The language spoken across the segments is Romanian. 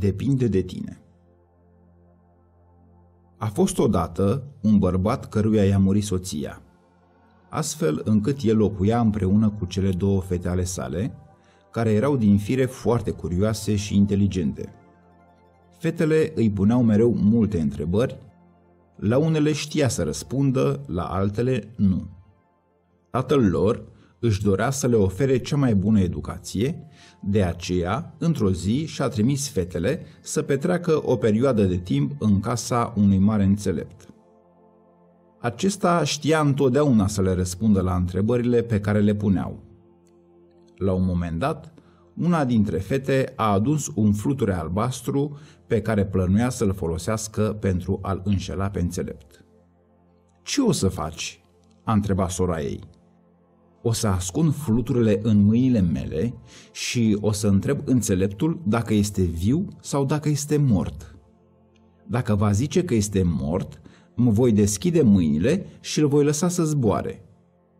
Depinde de tine. A fost odată un bărbat căruia i-a murit soția, astfel încât el locuia împreună cu cele două fete ale sale, care erau din fire foarte curioase și inteligente. Fetele îi puneau mereu multe întrebări, la unele știa să răspundă, la altele nu. Tatăl lor își dorea să le ofere cea mai bună educație, de aceea, într-o zi, și-a trimis fetele să petreacă o perioadă de timp în casa unui mare înțelept. Acesta știa întotdeauna să le răspundă la întrebările pe care le puneau. La un moment dat, una dintre fete a adus un fluture albastru pe care plănuia să-l folosească pentru a-l înșela pe înțelept. Ce o să faci?" a întrebat sora ei. O să ascund fluturile în mâinile mele și o să întreb înțeleptul dacă este viu sau dacă este mort. Dacă va zice că este mort, mă voi deschide mâinile și îl voi lăsa să zboare.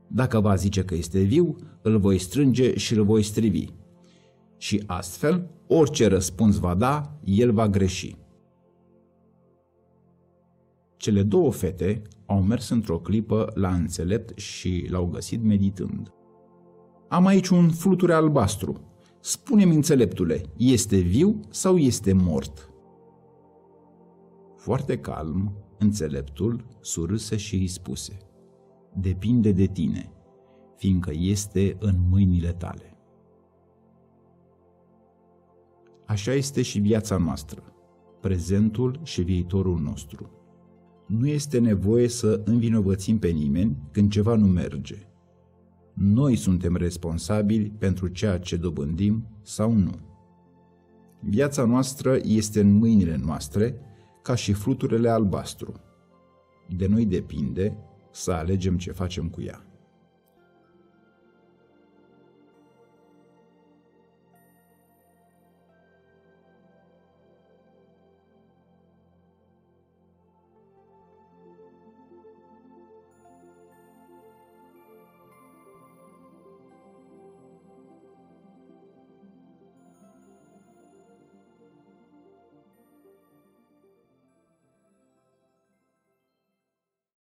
Dacă va zice că este viu, îl voi strânge și îl voi strivi. Și astfel, orice răspuns va da, el va greși. Cele două fete au mers într-o clipă la înțelept și l-au găsit meditând. Am aici un fluture albastru. Spune-mi, înțeleptule, este viu sau este mort? Foarte calm, înțeleptul surâse și îi spuse, Depinde de tine, fiindcă este în mâinile tale. Așa este și viața noastră, prezentul și viitorul nostru. Nu este nevoie să învinovățim pe nimeni când ceva nu merge. Noi suntem responsabili pentru ceea ce dobândim sau nu. Viața noastră este în mâinile noastre, ca și fluturele albastru. De noi depinde să alegem ce facem cu ea.